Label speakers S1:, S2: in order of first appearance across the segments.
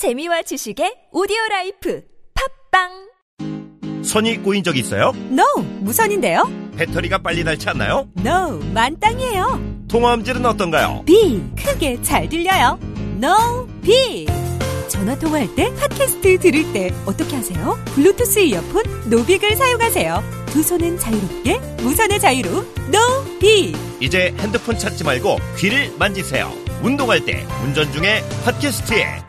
S1: 재미와 지식의 오디오 라이프 팟빵
S2: 선이 꼬인 적 있어요?
S3: No, 무선인데요?
S2: 배터리가 빨리 닳지 않나요?
S3: No, 만땅이에요.
S2: 통화음질은 어떤가요?
S3: Big, 크게 잘 들려요. 노빅. 전화 통화할 때, 팟캐스트 들을 때 어떻게 하세요? 블루투스 이어폰, 노빅을 사용하세요. 두 손은 자유롭게, 무선의 자유로, 노빅.
S2: 이제 핸드폰 찾지 말고 귀를 만지세요. 운동할 때, 운전 중에 팟캐스트에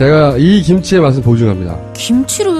S4: 제가 이 김치의 맛을 보증합니다.
S5: 김치를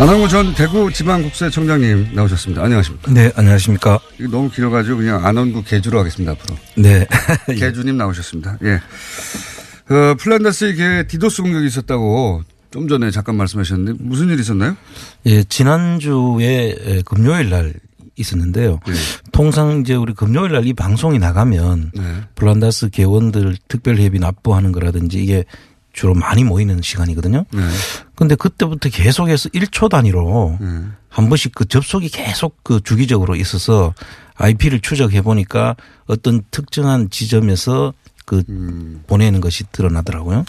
S4: 안원구 전 대구지방국세청장님 나오셨습니다. 안녕하십니까.
S6: 네, 안녕하십니까.
S4: 이거 너무 길어가지고 그냥 안원구 계주로 하겠습니다, 앞으로.
S6: 네.
S4: 계주님 나오셨습니다. 예. 어, 플란다스의 계 디도스 공격이 있었다고 좀 전에 잠깐 말씀하셨는데 무슨 일 있었나요?
S6: 예, 지난주에 금요일 날 있었는데요.
S4: 네.
S6: 통상 이제 우리 금요일 날 이 방송이 나가면
S4: 네.
S6: 플란다스 계원들 특별회비 납부하는 거라든지 이게 주로 많이 모이는 시간이거든요.
S4: 네.
S6: 근데 그때부터 계속해서 1초 단위로
S4: 네.
S6: 한 번씩 그 접속이 계속 그 주기적으로 있어서 IP를 추적해 보니까 어떤 특정한 지점에서 그
S4: 음.
S6: 보내는 것이 드러나더라고요.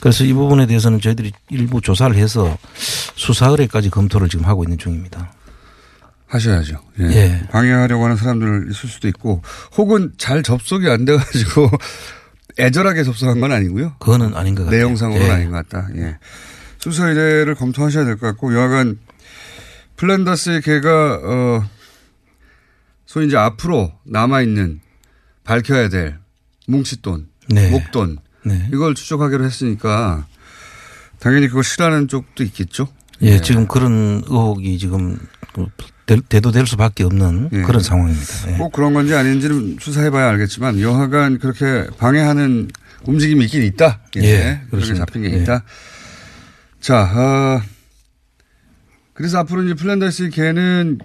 S6: 그래서 이 부분에 대해서는 저희들이 일부 조사를 해서 수사 의뢰까지 검토를 지금 하고 있는 중입니다.
S4: 하셔야죠. 예.
S6: 예.
S4: 방해하려고 하는 사람들 있을 수도 있고 혹은 잘 접속이 안 돼가지고 애절하게 접속한 건 아니고요.
S6: 그거는 아닌 것 같아요.
S4: 내용상으로는
S6: 예.
S4: 아닌 것 같다. 예. 수사 의뢰를 검토하셔야 될 것 같고 여하간 플란다스의 개가 어 소위 이제 앞으로 남아 있는 밝혀야 될 뭉칫돈,
S6: 네.
S4: 목돈
S6: 네.
S4: 이걸 추적하기로 했으니까 당연히 그걸 싫어하는 쪽도 있겠죠.
S6: 예, 지금 그런 의혹이 지금 그 대- 대도될 수밖에 없는
S4: 예.
S6: 그런 상황입니다. 예.
S4: 꼭 그런 건지 아닌지는 수사해봐야 알겠지만 여하간 그렇게 방해하는 움직임이 있긴 있다. 예,
S6: 예,
S4: 그렇게. 잡힌 게
S6: 예.
S4: 있다. 자, 어, 그래서 앞으로 이제 플랜다스 개는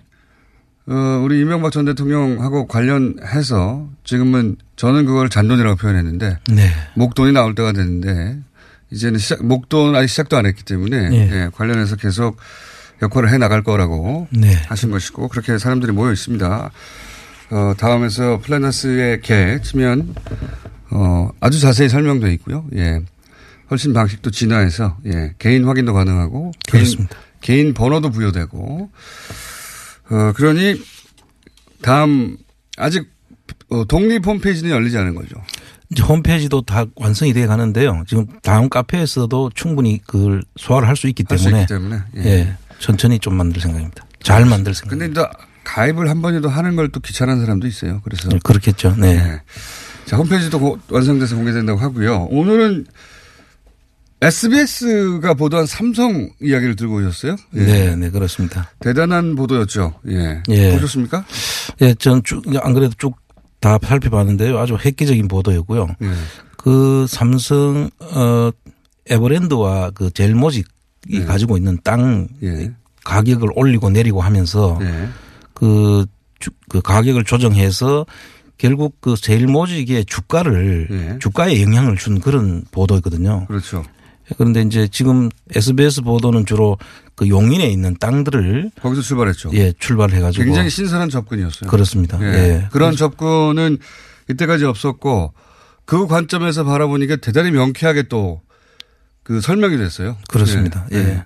S4: 어, 우리 이명박 전 대통령하고 관련해서 지금은 저는 그걸 잔돈이라고 표현했는데
S6: 네.
S4: 목돈이 나올 때가 됐는데 이제는 시작, 목돈 아직 시작도 안 했기 때문에
S6: 예.
S4: 예, 관련해서 계속 역할을 해 나갈 거라고
S6: 네.
S4: 하신 것이고 그렇게 사람들이 모여 있습니다. 어, 다음에서 플래너스의 개 치면 어, 아주 자세히 설명되어 있고요. 예. 훨씬 방식도 진화해서 예. 개인 확인도 가능하고 개인,
S6: 그렇습니다.
S4: 개인 번호도 부여되고 어, 그러니 다음 아직 어, 독립 홈페이지는 열리지 않은 거죠.
S6: 이제 홈페이지도 다 완성이 돼 가는데요. 지금 다음 카페에서도 충분히 그걸 소화를 할 수 있기
S4: 할수
S6: 때문에
S4: 있기 때문에 예.
S6: 예. 천천히 좀 만들 생각입니다. 잘 만들 생각입니다.
S4: 근데 또 가입을 한 번이라도 하는 걸 또 귀찮은 사람도 있어요. 그래서
S6: 그렇겠죠. 네.
S4: 네. 자, 홈페이지도 곧 완성돼서 공개된다고 하고요. 오늘은 SBS가 보도한 삼성 이야기를 들고 오셨어요? 예.
S6: 네, 네, 그렇습니다.
S4: 대단한 보도였죠. 예.
S6: 예.
S4: 보셨습니까?
S6: 예, 전 쭉, 안 그래도 쭉 다 살펴봤는데요. 아주 획기적인 보도였고요.
S4: 예.
S6: 그 삼성, 어, 에버랜드와 그 젤모직 이
S4: 예.
S6: 가지고 있는 땅,
S4: 예.
S6: 가격을 올리고 내리고 하면서
S4: 네.
S6: 그, 주- 그 가격을 조정해서 결국 그 제일 모직의 주가를
S4: 네.
S6: 주가에 영향을 준 그런 보도거든요.
S4: 그렇죠.
S6: 그런데 이제 지금 SBS 보도는 주로 그 용인에 있는 땅들을
S4: 거기서 출발했죠.
S6: 예 출발해 가지고
S4: 굉장히 신선한 접근이었어요.
S6: 그렇습니다.
S4: 예.
S6: 예.
S4: 그런 접근은 이때까지 없었고 그 관점에서 바라보니까 대단히 명쾌하게 또 그 설명이 됐어요.
S6: 그렇습니다.
S4: 예.
S6: 예.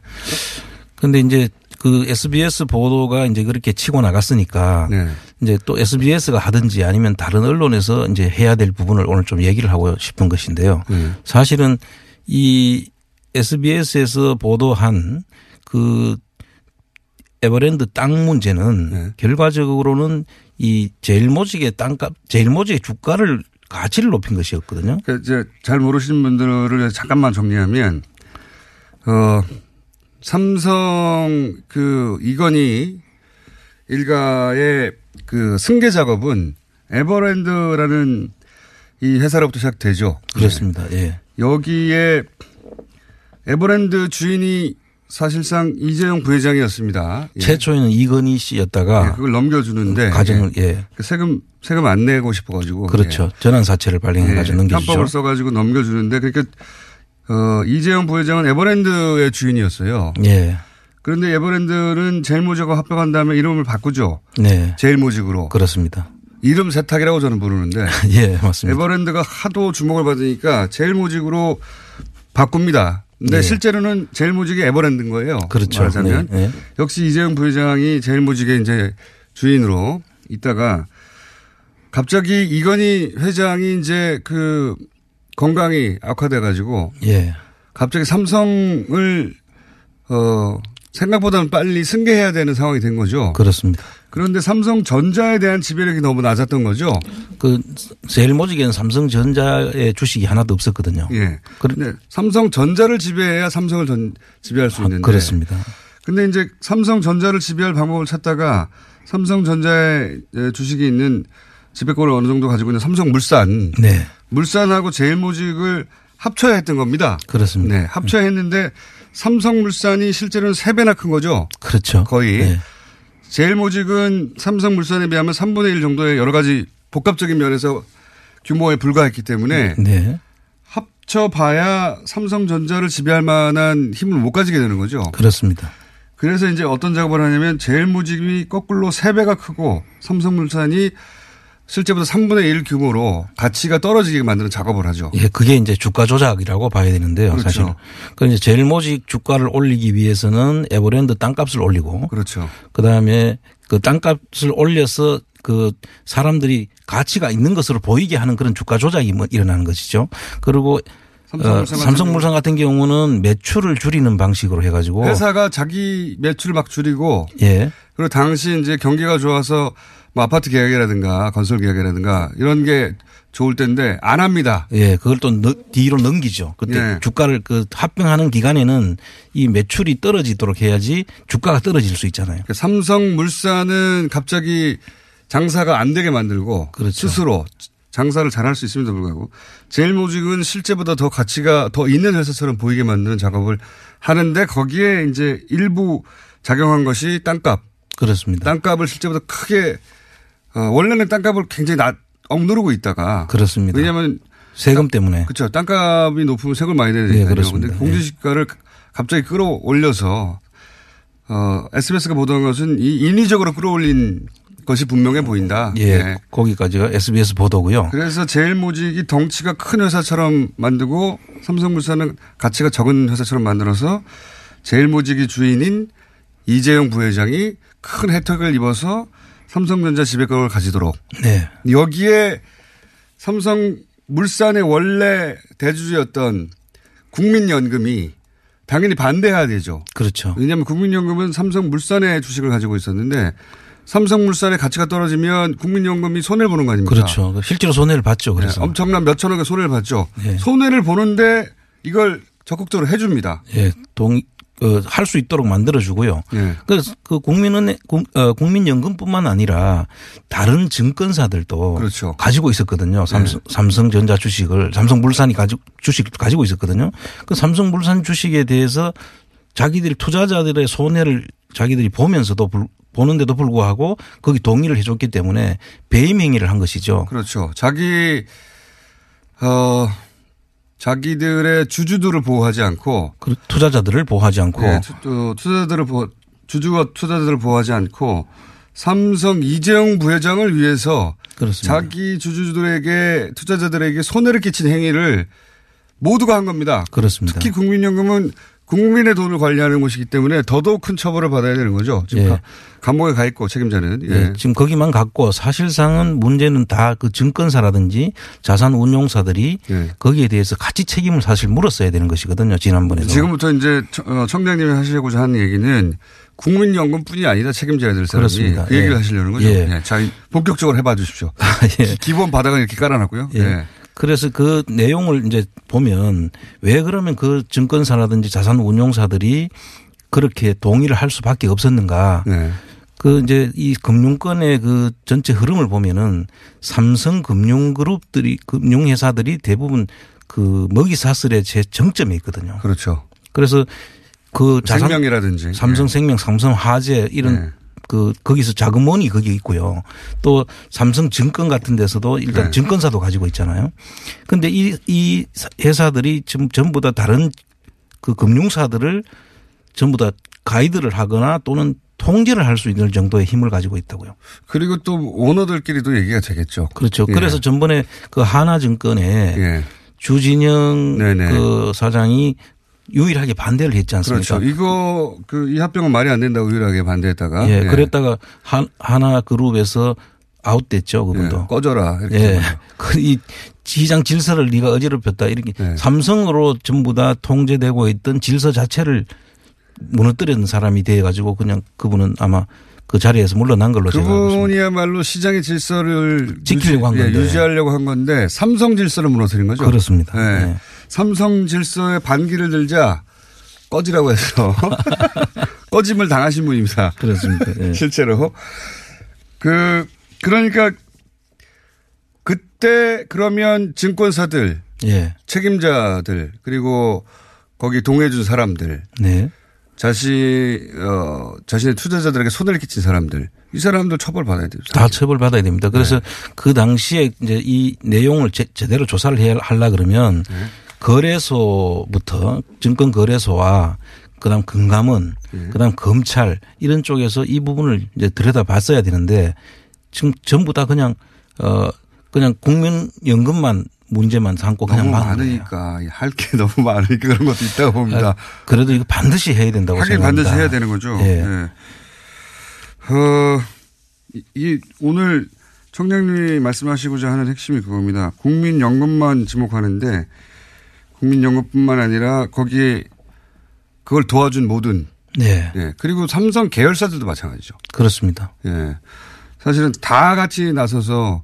S6: 근데 이제 그 SBS 보도가 이제 그렇게 치고 나갔으니까
S4: 네.
S6: 이제 또 SBS가 하든지 아니면 다른 언론에서 이제 해야 될 부분을 오늘 좀 얘기를 하고 싶은 것인데요.
S4: 네.
S6: 사실은 이 SBS에서 보도한 그 에버랜드 땅 문제는
S4: 네.
S6: 결과적으로는 이 제일 모직의 땅값, 제일 모직의 주가를 가치를 높인 것이었거든요.
S4: 그 이제 잘 모르시는 분들을 잠깐만 정리하면 어 삼성 그 이건희 일가의 그 승계 작업은 에버랜드라는 이 회사로부터 시작되죠.
S6: 그렇습니다. 예.
S4: 네. 여기에 에버랜드 주인이 사실상 이재용 부회장이었습니다. 예.
S6: 최초에는 이건희 씨였다가
S4: 예, 그걸 넘겨주는데
S6: 과정을
S4: 예.
S6: 예.
S4: 그 세금 세금 안 내고 싶어가지고
S6: 그렇죠. 전환 사채를 발행해 가지고 넘겨주죠.
S4: 편법을 써가지고 넘겨주는데 그러니까 어, 이재용 부회장은 에버랜드의 주인이었어요.
S6: 예.
S4: 그런데 에버랜드는 제일모직과 합병한 다음에 이름을 바꾸죠.
S6: 네.
S4: 제일모직으로.
S6: 그렇습니다.
S4: 이름 세탁이라고 저는 부르는데
S6: 예, 맞습니다.
S4: 에버랜드가 하도 주목을 받으니까 제일모직으로 바꿉니다. 근데
S6: 네.
S4: 실제로는 제일모직이 에버랜드인 거예요.
S6: 그렇죠.
S4: 말하자면
S6: 네, 네.
S4: 역시 이재용 부회장이 제일모직의 이제 주인으로 있다가 갑자기 이건희 회장이 이제 그 건강이 악화돼 가지고
S6: 예.
S4: 갑자기 삼성을 어 생각보다는 빨리 승계해야 되는 상황이 된 거죠.
S6: 그렇습니다.
S4: 그런데 삼성전자에 대한 지배력이 너무 낮았던 거죠.
S6: 그 제일 모직에는 삼성전자의 주식이 하나도 없었거든요.
S4: 예. 그런데 삼성전자를 지배해야 삼성을 전 지배할 수 있는데.
S6: 아, 그렇습니다.
S4: 근데 이제 삼성전자를 지배할 방법을 찾다가 삼성전자의 주식이 있는 지배권을 어느 정도 가지고 있는 삼성물산.
S6: 네.
S4: 물산하고 제일모직을 합쳐야 했던 겁니다.
S6: 그렇습니다.
S4: 네. 합쳐야 했는데 삼성물산이 실제로는 세배나큰 거죠.
S6: 그렇죠.
S4: 거의.
S6: 네.
S4: 제일모직은 삼성물산에 비하면 3분의 1 정도의 여러 가지 복합적인 면에서 규모에 불과했기 때문에
S6: 네.
S4: 합쳐봐야 삼성전자를 지배할 만한 힘을 못 가지게 되는 거죠.
S6: 그렇습니다.
S4: 그래서 이제 어떤 작업을 하냐면 제일모직이 거꾸로 3배가 크고 삼성물산이 실제보다 3분의 1 규모로 가치가 떨어지게 만드는 작업을 하죠.
S6: 예, 그게 이제 주가 조작이라고 봐야 되는데요.
S4: 그렇죠.
S6: 사실. 그 이제 제일 모직 주가를 올리기 위해서는 에버랜드 땅값을 올리고
S4: 그렇죠.
S6: 그 다음에 그 땅값을 올려서 그 사람들이 가치가 있는 것으로 보이게 하는 그런 주가 조작이 뭐 일어나는 것이죠. 그리고
S4: 삼성물산
S6: 어,
S4: 같은
S6: 삼성물산 같은 경우는 매출을 줄이는 방식으로 해가지고
S4: 회사가 자기 매출을 막 줄이고
S6: 예
S4: 그리고 당시 이제 경기가 좋아서 뭐 아파트 계약이라든가 건설 계약이라든가 이런 게 좋을 때인데 안 합니다.
S6: 예, 그걸 또 너- 뒤로 넘기죠. 그때
S4: 예.
S6: 주가를 그 합병하는 기간에는 이 매출이 떨어지도록 해야지 주가가 떨어질 수 있잖아요.
S4: 그러니까 삼성물산은 갑자기 장사가 안 되게 만들고
S6: 그렇죠.
S4: 스스로 장사를 잘할 수 있음에도 불구하고 제일모직은 실제보다 더 가치가 더 있는 회사처럼 보이게 만드는 작업을 하는데 거기에 이제 일부 작용한 것이 땅값.
S6: 그렇습니다.
S4: 땅값을 실제보다 크게 어, 원래는 땅값을 굉장히 낮 억누르고 있다가
S6: 그렇습니다.
S4: 왜냐하면
S6: 세금 때문에
S4: 그렇죠. 땅값이 높으면 세금을 많이 내야
S6: 네,
S4: 되니까요.
S6: 그렇습니다.
S4: 근데 공시지가를 갑자기 끌어올려서 어, SBS가 보도한 것은 이 인위적으로 끌어올린 것이 분명해 보인다.
S6: 예,
S4: 네.
S6: 거기까지가 SBS 보도고요.
S4: 그래서 제일모직이 덩치가 큰 회사처럼 만들고 삼성물산은 가치가 적은 회사처럼 만들어서 제일모직이 주인인 이재용 부회장이 큰 혜택을 입어서 삼성전자 지배권을 가지도록
S6: 네,
S4: 여기에 삼성 물산의 원래 대주주였던 국민연금이 당연히 반대해야 되죠.
S6: 그렇죠.
S4: 왜냐하면 국민연금은 삼성 물산의 주식을 가지고 있었는데 삼성물산의 가치가 떨어지면 국민연금이 손해를 보는 거 아닙니까?
S6: 그렇죠. 실제로 손해를 봤죠. 그래서
S4: 네, 엄청난 몇 천억의 손해를 봤죠.
S6: 네.
S4: 손해를 보는데 이걸 적극적으로 해줍니다.
S6: 예, 동, 어, 할 수 있도록 만들어주고요.
S4: 예.
S6: 그래서 그 국민은 국- 어, 국민연금뿐만 아니라 다른 증권사들도
S4: 그렇죠.
S6: 가지고 있었거든요. 삼성, 삼성전자 주식을 삼성물산이 가지고 주식을 가지고 있었거든요. 그 삼성물산 주식에 대해서 자기들 투자자들의 손해를 자기들이 보면서도 불, 보는데도 불구하고 거기 동의를 해줬기 때문에 배임 행위를 한 것이죠.
S4: 그렇죠. 자기 어 자기들의 주주들을 보호하지 않고
S6: 그 투자자들을 보호하지 않고
S4: 네, 투, 또 투자자들을 보호, 주주와 투자자들을 보호하지 않고 삼성 이재용 부회장을 위해서
S6: 그렇습니다.
S4: 자기 주주들에게 투자자들에게 손해를 끼친 행위를 모두가 한 겁니다.
S6: 그렇습니다.
S4: 특히 국민연금은 국민의 돈을 관리하는 곳이기 때문에 더더욱 큰 처벌을 받아야 되는 거죠. 지금
S6: 예.
S4: 가- 감옥에 가 있고 책임자는. 예.
S6: 예, 지금 거기만 갖고 사실상은 문제는 다 그 증권사라든지 자산 운용사들이
S4: 예.
S6: 거기에 대해서 같이 책임을 사실 물었어야 되는 것이거든요. 지난번에도.
S4: 지금부터 이제 청- 어, 청장님이 하시려고자 하는 얘기는 국민연금뿐이 아니다 책임져야 될 사람이
S6: 그렇습니다.
S4: 그 얘기를
S6: 예.
S4: 하시려는 거죠.
S6: 예.
S4: 예. 자, 본격적으로 해봐 주십시오.
S6: 예.
S4: 기본 바닥은 이렇게 깔아놨고요.
S6: 예.
S4: 예.
S6: 그래서 그 내용을 이제 보면 왜 그러면 그 증권사라든지 자산 운용사들이 그렇게 동의를 할 수밖에 없었는가.
S4: 네.
S6: 그 이제 이 금융권의 그 전체 흐름을 보면은 삼성 금융그룹들이 금융회사들이 대부분 그 먹이 사슬의 제 정점에 있거든요.
S4: 그렇죠.
S6: 그래서 그 자산
S4: 생명이라든지.
S6: 삼성생명, 삼성화재 이런
S4: 네.
S6: 그 거기서 자금원이 거기 있고요. 또 삼성 증권 같은 데서도 일단
S4: 네.
S6: 증권사도 가지고 있잖아요. 근데 이, 이 회사들이 지금 전부 다 다른 그 금융사들을 전부 다 가이드를 하거나 또는 통제를 할 수 있는 정도의 힘을 가지고 있다고요.
S4: 그리고 또 오너들끼리도 얘기가 되겠죠.
S6: 그렇죠.
S4: 예.
S6: 그래서 전번에 그 하나증권에
S4: 예.
S6: 주진영
S4: 네네.
S6: 그 사장이 유일하게 반대를 했지 않습니까?
S4: 그렇죠. 이거 그 이 합병은 말이 안 된다고 유일하게 반대했다가
S6: 예, 그랬다가 한, 하나 그룹에서 아웃됐죠, 그분도.
S4: 예, 꺼져라 이렇게.
S6: 예.
S4: 해버려.
S6: 그이 시장 질서를 네가 어지럽혔다 이렇게
S4: 네.
S6: 삼성으로 전부 다 통제되고 있던 질서 자체를 무너뜨리는 사람이 돼 가지고 그냥 그분은 아마 그 자리에서 물러난 걸로 제가 알고 있습니다.
S4: 그분이야말로 시장의 질서를
S6: 지키려고 한
S4: 유지, 예,
S6: 건데.
S4: 유지하려고 한 건데 삼성 질서를 무너뜨린 거죠.
S6: 그렇습니다.
S4: 예.
S6: 예.
S4: 삼성 질서에 반기를 들자 꺼지라고 해서 꺼짐을 당하신 분입니다.
S6: 그렇습니다. 예.
S4: 실제로 그 그러니까 그때 그러면 증권사들
S6: 예.
S4: 책임자들 그리고 거기 동해준 사람들
S6: 네.
S4: 자신 어 자신의 투자자들에게 손해를 끼친 사람들 이 사람들 처벌 받아야 돼요.
S6: 다 처벌 받아야 됩니다. 그래서
S4: 네.
S6: 그 당시에 이제 이 내용을 제, 제대로 조사를 해야 하려 그러면
S4: 네.
S6: 거래소부터 증권 거래소와 그다음 금감원,
S4: 네.
S6: 그다음 검찰 이런 쪽에서 이 부분을 이제 들여다 봤어야 되는데 지금 전부 다 그냥 어 그냥 국민연금만 문제만 삼고 그냥
S4: 너무. 많으니까 할 게 너무 많으니까 그런 것도 있다고 봅니다.
S6: 아, 그래도 이거 반드시 해야 된다고
S4: 하긴
S6: 생각합니다.
S4: 반드시 해야 되는 거죠.
S6: 예.
S4: 예. 어, 이- 이 오늘 청장님이 말씀하시고자 하는 핵심이 그겁니다. 국민연금만 지목하는데 국민연금뿐만 아니라 거기에 그걸 도와준 모든
S6: 네,
S4: 예. 그리고 삼성 계열사들도 마찬가지죠.
S6: 그렇습니다.
S4: 예. 사실은 다 같이 나서서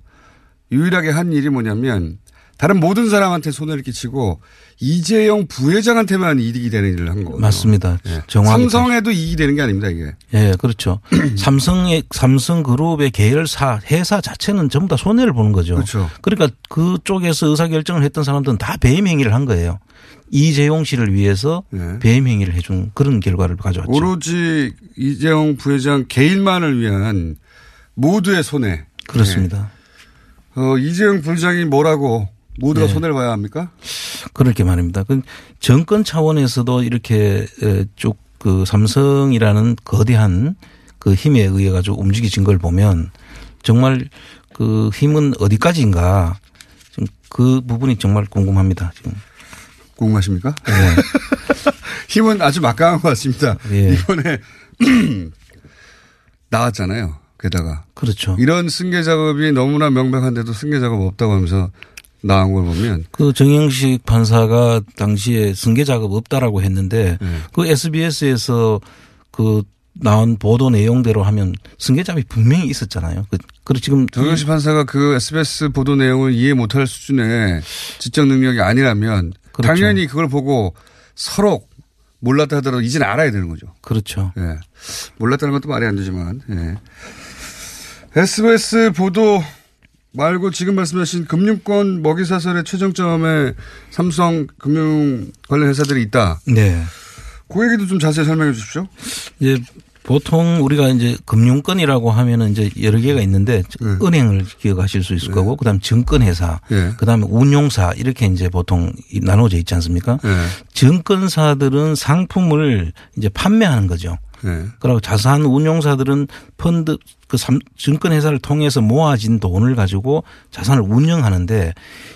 S4: 유일하게 한 일이 뭐냐면 다른 모든 사람한테 손해를 끼치고 이재용 부회장한테만 이득이 되는 일을 한 거거든요.
S6: 맞습니다.
S4: 예.
S6: 정확히
S4: 삼성에도 이익이 되는 게 아닙니다, 이게.
S6: 예, 그렇죠. 삼성의 삼성 그룹의 계열사 회사 자체는 전부 다 손해를 보는 거죠.
S4: 그렇죠.
S6: 그러니까 그쪽에서 의사 결정을 했던 사람들은 다 배임 행위를 한 거예요. 이재용 씨를 위해서
S4: 네.
S6: 배임 행위를 해준 그런 결과를 가져왔죠.
S4: 오로지 이재용 부회장 개인만을 위한 모두의 손해.
S6: 그렇습니다.
S4: 예. 어, 이재용 부회장이 뭐라고 모두가
S6: 네.
S4: 손해를 봐야 합니까?
S6: 그렇게 말입니다. 그 정권 차원에서도 이렇게 쭉 그 삼성이라는 거대한 그 힘에 의해 가지고 움직여진 걸 보면 정말 그 힘은 어디까지인가 지금 그 부분이 정말 궁금합니다. 지금.
S4: 궁금하십니까?
S6: 네.
S4: 힘은 아주 막강한 것 같습니다.
S6: 예.
S4: 이번에 나왔잖아요. 게다가
S6: 그렇죠.
S4: 이런 승계 작업이 너무나 명백한데도 승계 작업 없다고 하면서 나온 걸 보면
S6: 그 정영식 판사가 당시에 승계 작업 없다라고 했는데
S4: 네.
S6: 그 SBS에서 그 나온 보도 내용대로 하면 승계 작업이 분명히 있었잖아요. 그, 그리고 지금
S4: 정영식 판사가 그 SBS 보도 내용을 이해 못할 수준의 지적 능력이 아니라면
S6: 그렇죠.
S4: 당연히 그걸 보고 서로 몰랐다 하더라도 이제는 알아야 되는 거죠.
S6: 그렇죠.
S4: 예. 몰랐다는 것도 말이 안 되지만, 예. SBS 보도 말고 지금 말씀하신 금융권 먹이사슬의 최정점에 삼성 금융 관련 회사들이 있다.
S6: 네.
S4: 그 얘기도 좀 자세히 설명해 주십시오.
S6: 이제 보통 우리가 이제 금융권이라고 하면은 이제 여러 개가 있는데
S4: 네.
S6: 은행을 기억하실 수 있을 거고 그다음 증권회사
S4: 예.
S6: 그다음에 운용사 이렇게 이제 보통 이- 나눠져 있지 않습니까?
S4: 예.
S6: 증권사들은 상품을 이제 판매하는 거죠.
S4: 예.
S6: 그리고 자산 운용사들은 펀드 그 삼- 증권회사를 통해서 모아진 돈을 가지고 자산을 운영하는데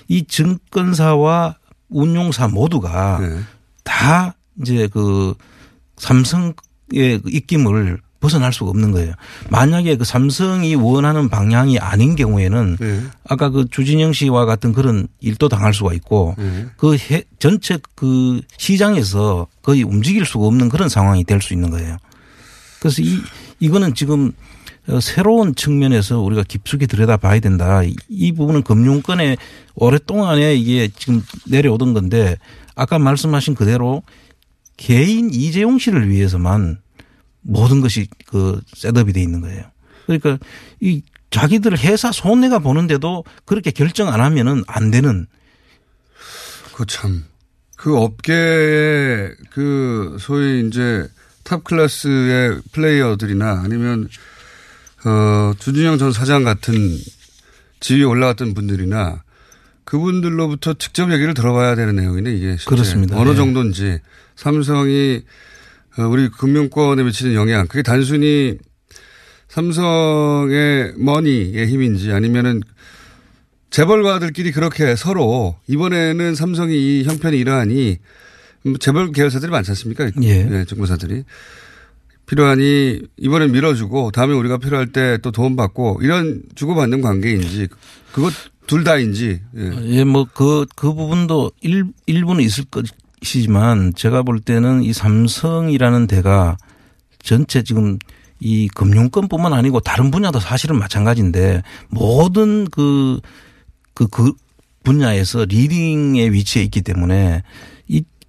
S6: 이 증권사와 운용사 모두가
S4: 예.
S6: 다 이제 그 삼성의 그 입김을 벗어날 수가 없는 거예요. 만약에 그 삼성이 원하는 방향이 아닌 경우에는
S4: 예.
S6: 아까 그 주진영 씨와 같은 그런 일도 당할 수가 있고
S4: 예.
S6: 그 해- 전체 그 시장에서 거의 움직일 수가 없는 그런 상황이 될 수 있는 거예요. 그래서 이 이거는 지금 어, 새로운 측면에서 우리가 깊숙이 들여다 봐야 된다. 이- 이 부분은 금융권에 오랫동안에 이게 지금 내려오던 건데 아까 말씀하신 그대로 개인 이재용 씨를 위해서만 모든 것이 그 setup이 돼 있는 거예요. 그러니까 이 자기들 회사 손해가 보는데도 그렇게 결정 안 하면은 안 되는
S4: 그 참. 그 업계의 그 소위 이제 top class의 플레이어들이나 아니면 어 주진형 전 사장 같은 지위에 올라갔던 분들이나 그분들로부터 직접 얘기를 들어봐야 되는 내용이네 이게 실제.
S6: 그렇습니다.
S4: 어느
S6: 네.
S4: 정도인지 삼성이 어, 우리 금융권에 미치는 영향 그게 단순히 삼성의 money의 힘인지 아니면은 재벌가들끼리 그렇게 서로 이번에는 삼성이 이 형편이 이러하니 음, 재벌 계열사들이 많지 않습니까?
S6: 예.
S4: 네, 정부사들이. 필요하니 이번엔 밀어주고 다음에 우리가 필요할 때 또 도움 받고 이런 주고받는 관계인지 그것 둘 다인지. 예.
S6: 예, 뭐, 그, 그 부분도 일, 일부는 있을 것이지만 제가 볼 때는 이 삼성이라는 데가 전체 지금 이 금융권뿐만 아니고 다른 분야도 사실은 마찬가지인데 모든 그, 그, 그 분야에서 리딩의 위치에 있기 때문에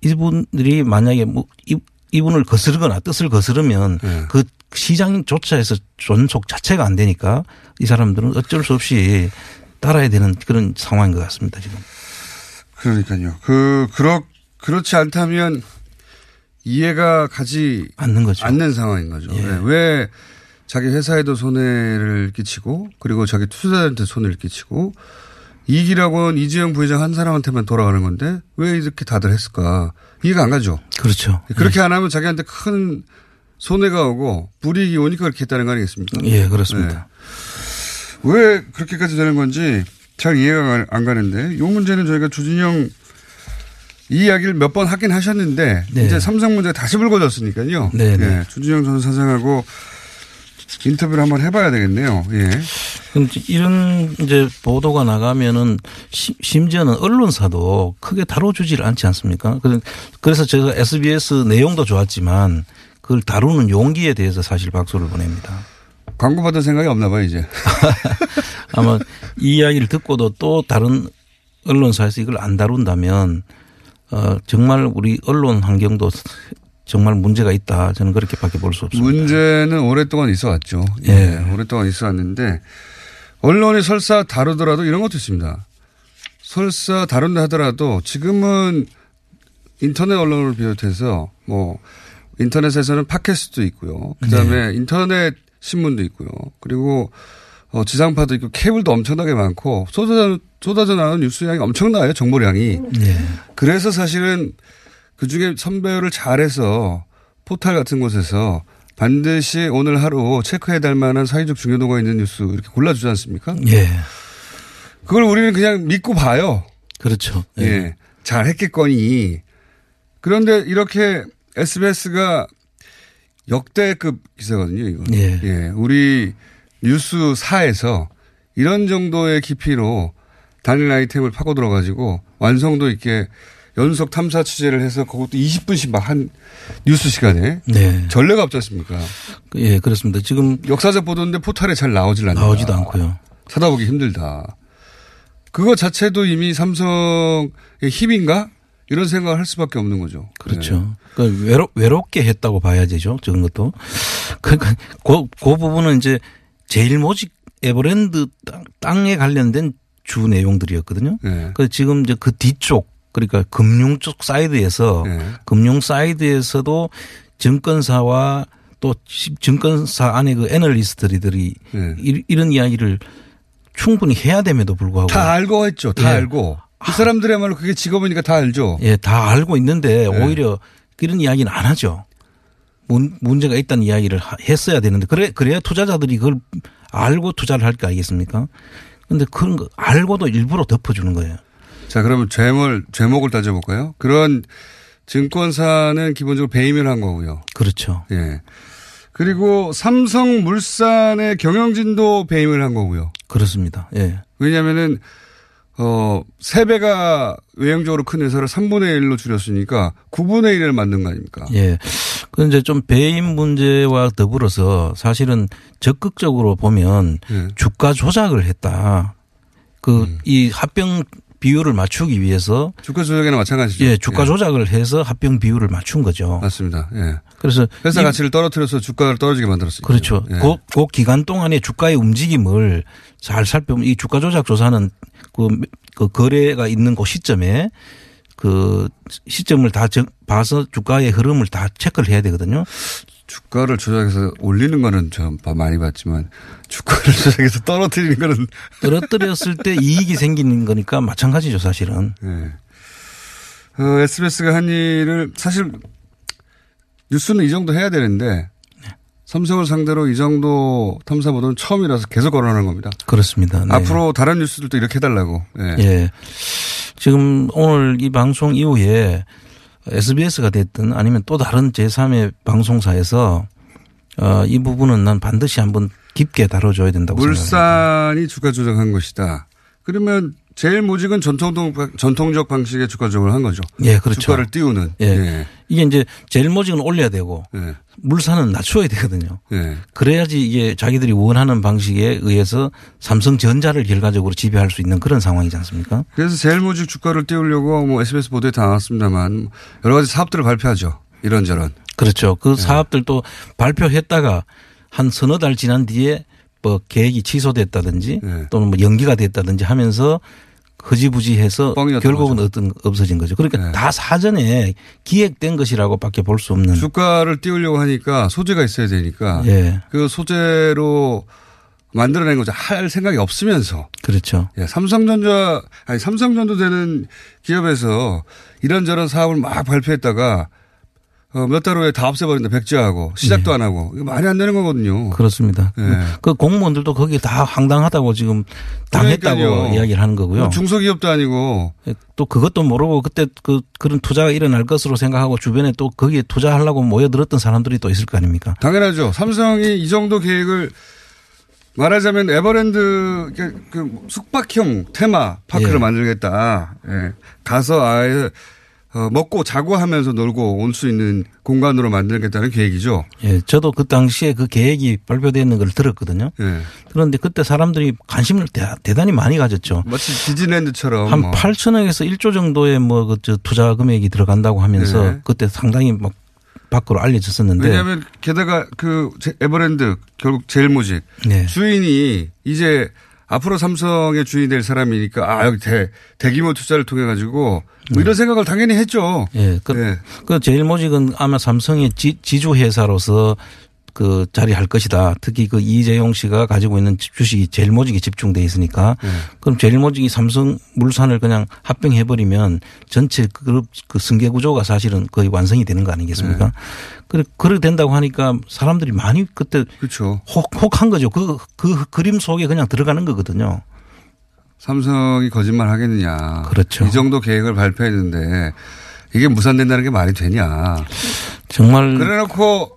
S6: 이, 이분들이 만약에 뭐 이, 이분을 거스르거나 뜻을 거스르면
S4: 예.
S6: 그 시장조차에서 존속 자체가 안 되니까 이 사람들은 어쩔 수 없이 따라야 되는 그런 상황인 것 같습니다, 지금.
S4: 그러니까요. 그, 그렇, 그렇지 않다면 이해가 가지
S6: 않는 거죠.
S4: 않는 상황인 거죠.
S6: 예.
S4: 네. 왜 자기 회사에도 손해를 끼치고 그리고 자기 투자자한테 손해를 끼치고 이익이라고는 이재용 부회장 한 사람한테만 돌아가는 건데 왜 이렇게 다들 했을까 이해가 안 가죠.
S6: 그렇죠.
S4: 그렇게 안 하면 자기한테 큰 손해가 오고 불이익이 오니까 그렇게 했다는 거 아니겠습니까?
S6: 예, 그렇습니다.
S4: 네. 왜 그렇게까지 되는 건지 잘 이해가 안 가는데 이 문제는 저희가 주진영 이 이야기를 몇 번 하긴 하셨는데
S6: 네.
S4: 이제 삼성 문제가 다시 불거졌으니까요.
S6: 네, 네.
S4: 예, 주진영 전 사장하고 인터뷰를 한번 해봐야 되겠네요. 예.
S6: 그럼 이런 이제 보도가 나가면은 시- 심지어는 언론사도 크게 다뤄주질 않지 않습니까? 그래- 그래서 제가 SBS 내용도 좋았지만 그걸 다루는 용기에 대해서 사실 박수를 보냅니다.
S4: 광고 받을 생각이 없나 봐요 이제.
S6: 아마 이 이야기를 듣고도 또 다른 언론사에서 이걸 안 다룬다면 어 정말 우리 언론 환경도 정말 문제가 있다. 저는 그렇게밖에 볼 수 없습니다.
S4: 문제는 오랫동안 있어 왔죠. 예.
S6: 예.
S4: 오랫동안 있어 왔는데 언론이 설사 다루더라도 이런 것도 있습니다. 설사 다룬다 하더라도 지금은 인터넷 언론을 비롯해서 뭐 인터넷에서는 팟캐스트도 있고요. 그 다음에 인터넷 신문도 있고요. 그리고 어, 지상파도 있고 케이블도 엄청나게 많고 쏟아져, 쏟아져 나오는 뉴스량이 엄청나요. 정보량이.
S6: 예.
S4: 그래서 사실은 그 중에 선별을 잘해서 포탈 같은 곳에서 반드시 오늘 하루 체크해야 될 만한 사회적 중요도가 있는 뉴스 이렇게 골라주지 않습니까?
S6: 예.
S4: 그걸 우리는 그냥 믿고 봐요.
S6: 그렇죠.
S4: 예. 잘 했겠거니. 그런데 이렇게 SBS가 역대급 기사거든요, 이거.
S6: 예.
S4: 우리 뉴스사에서 이런 정도의 깊이로 단일 아이템을 파고 들어가지고 완성도 있게 연속 탐사 취재를 해서 그것도 20분씩 막 한 뉴스 시간에
S6: 네.
S4: 전례가 없지 않습니까?
S6: 예, 그렇습니다. 지금
S4: 역사적 보도인데 포탈에 잘 나오질 않는다.
S6: 나오지도 않고요.
S4: 찾아보기 힘들다. 그거 자체도 이미 삼성의 힘인가? 이런 생각을 할 수밖에 없는 거죠.
S6: 그렇죠. 그러니까 외로, 외롭게 했다고 봐야 되죠. 저런 것도. 그러니까 그, 그 부분은 이제 제일 모직 에버랜드 땅, 땅에 관련된 주 내용들이었거든요.
S4: 네.
S6: 그 지금 이제 그 뒤쪽 그러니까 금융 쪽 사이드에서
S4: 네.
S6: 금융 사이드에서도 증권사와 또 증권사 안에 그 애널리스트들이
S4: 네.
S6: 이- 이런 이야기를 충분히 해야 됨에도 불구하고
S4: 다 알고 했죠. 다
S6: 예.
S4: 알고. 그 사람들이야말로 그게 직업이니까 다 알죠.
S6: 예, 다 알고 있는데
S4: 네.
S6: 오히려 그런 이야기는 안 하죠. 문, 문제가 있다는 이야기를 하- 했어야 되는데 그래 그래야 투자자들이 그걸 알고 투자를 할 거 아니겠습니까? 근데 그런 거 알고도 일부러 덮어주는 거예요.
S4: 자, 그러면 제목, 제목을 따져볼까요? 그런 증권사는 기본적으로 배임을 한 거고요.
S6: 그렇죠.
S4: 예. 그리고 삼성 물산의 경영진도 배임을 한 거고요.
S6: 그렇습니다. 예.
S4: 왜냐면은, 어, 세배가 외형적으로 큰 회사를 3분의 1로 줄였으니까 9분의 1을 만든 거 아닙니까?
S6: 예. 그 이제 좀 배임 문제와 더불어서 사실은 적극적으로 보면
S4: 예.
S6: 주가 조작을 했다. 그
S4: 음.
S6: 이 합병 비율을 맞추기 위해서
S4: 주가 조작에는 마찬가지죠.
S6: 예, 주가
S4: 예.
S6: 조작을 해서 합병 비율을 맞춘 거죠.
S4: 맞습니다. 예.
S6: 그래서
S4: 회사
S6: 이-
S4: 가치를 떨어뜨려서 주가를 떨어지게 만들었습니다.
S6: 그렇죠.
S4: 예.
S6: 그, 그 기간 동안의 주가의 움직임을 잘 살펴보면 이 주가 조작 조사는 그, 그 거래가 있는 그 시점에 그 시점을 다 정- 봐서 주가의 흐름을 다 체크를 해야 되거든요.
S4: 주가를 조작해서 올리는 거는 좀 많이 봤지만 주가를 조작해서 떨어뜨리는 거는
S6: 떨어뜨렸을 때 이익이 생기는 거니까 마찬가지죠, 사실은.
S4: 예. 어, SBS가 한 일을 사실 뉴스는 이 정도 해야 되는데 삼성을 상대로 이 정도 탐사 보도는 처음이라서 계속 거론하는 겁니다.
S6: 그렇습니다. 네.
S4: 앞으로 다른 뉴스들도 이렇게 해달라고. 예.
S6: 예. 지금 오늘 이 방송 이후에 SBS가 됐든 아니면 또 다른 제3의 방송사에서 어, 이 부분은 난 반드시 한번 깊게 다뤄줘야 된다고 생각합니다.
S4: 물산이 주가 조작한 것이다. 그러면 제일 모직은 전통 전통적 방식의 주가 조작을 한 거죠.
S6: 예, 그렇죠.
S4: 주가를 띄우는.
S6: 예.
S4: 예.
S6: 이게 이제 제일 모직은 올려야 되고
S4: 예.
S6: 물산은 낮춰야 되거든요.
S4: 예.
S6: 그래야지 이게 자기들이 원하는 방식에 의해서 삼성전자를 결과적으로 지배할 수 있는 그런 상황이지 않습니까?
S4: 그래서 제일 모직 주가를 띄우려고 뭐 SBS 보도에 다 나왔습니다만 여러 가지 사업들을 발표하죠. 이런저런.
S6: 그렇죠. 그 사업들도 발표했다가 한 서너 달 지난 뒤에 뭐 계획이 취소됐다든지
S4: 네.
S6: 또는 뭐 연기가 됐다든지 하면서 흐지부지해서
S4: 뻥이었던
S6: 결국은
S4: 거죠.
S6: 어떤 없어진 거죠. 그러니까
S4: 네.
S6: 다 사전에 기획된 것이라고밖에 볼 수 없는.
S4: 주가를 띄우려고 하니까 소재가 있어야 되니까
S6: 예,
S4: 그 소재로 만들어낸 거죠. 할 생각이 없으면서.
S6: 그렇죠.
S4: 예, 삼성전자, 아니, 삼성전도 되는 기업에서 이런저런 사업을 막 발표했다가 어, 몇 달 후에 다 없애버린다. 백지화하고 시작도 안 하고. 이거 말이 안 되는 거거든요.
S6: 네. 그렇습니다.
S4: 예.
S6: 그 공무원들도 거기에 다 황당하다고 지금 당했다고
S4: 그러니까요.
S6: 이야기를 하는 거고요.
S4: 뭐 중소기업도 아니고
S6: 또 그것도 모르고 그때 그 그런 투자가 일어날 것으로 생각하고 주변에 또 거기에 투자하려고 모여들었던 사람들이 또 있을 거 아닙니까?
S4: 당연하죠. 삼성이 이 정도 계획을 말하자면 에버랜드 그- 그 숙박형 테마 파크를
S6: 예.
S4: 만들겠다. 예. 가서 아예 어, 먹고 자고 하면서 놀고 올 수 있는 공간으로 만들겠다는 계획이죠.
S6: 예, 저도 그 당시에 그 계획이 발표되는 걸 들었거든요.
S4: 예.
S6: 그런데 그때 사람들이 관심을 대, 단히 많이 가졌죠.
S4: 마치 디즈니랜드처럼
S6: 한
S4: 뭐.
S6: 8천억에서 1조 정도의 뭐그저 투자 금액이 들어간다고 하면서
S4: 네.
S6: 그때 상당히 막 밖으로 알려졌었는데
S4: 왜냐하면 게다가 그 제- 에버랜드 결국 제일 모직
S6: 네.
S4: 주인이 이제 앞으로 삼성의 주인이 될 사람이니까 아 여기 대 대규모 투자를 통해 가지고 뭐 이런 생각을 당연히 했죠.
S6: 예, 그,
S4: 예.
S6: 그 제일 모직은 아마 삼성의 지, 지주 회사로서 그 자리할 것이다. 특히 그 이재용 씨가 가지고 있는 주식이 제일모직에 집중돼 있으니까
S4: 네.
S6: 그럼 제일모직이 삼성 물산을 그냥 합병해 버리면 전체 그룹 그 승계 구조가 사실은 거의 완성이 되는 거 아니겠습니까?
S4: 네.
S6: 그래 그렇게 된다고 하니까 사람들이 많이 그때
S4: 그렇죠.
S6: 혹 혹한 거죠. 그그 그림 속에 그냥 들어가는 거거든요.
S4: 삼성이 거짓말 하겠느냐.
S6: 그렇죠.
S4: 이 정도 계획을 발표했는데 이게 무산된다는 게 말이 되냐.
S6: 정말
S4: 그래 놓고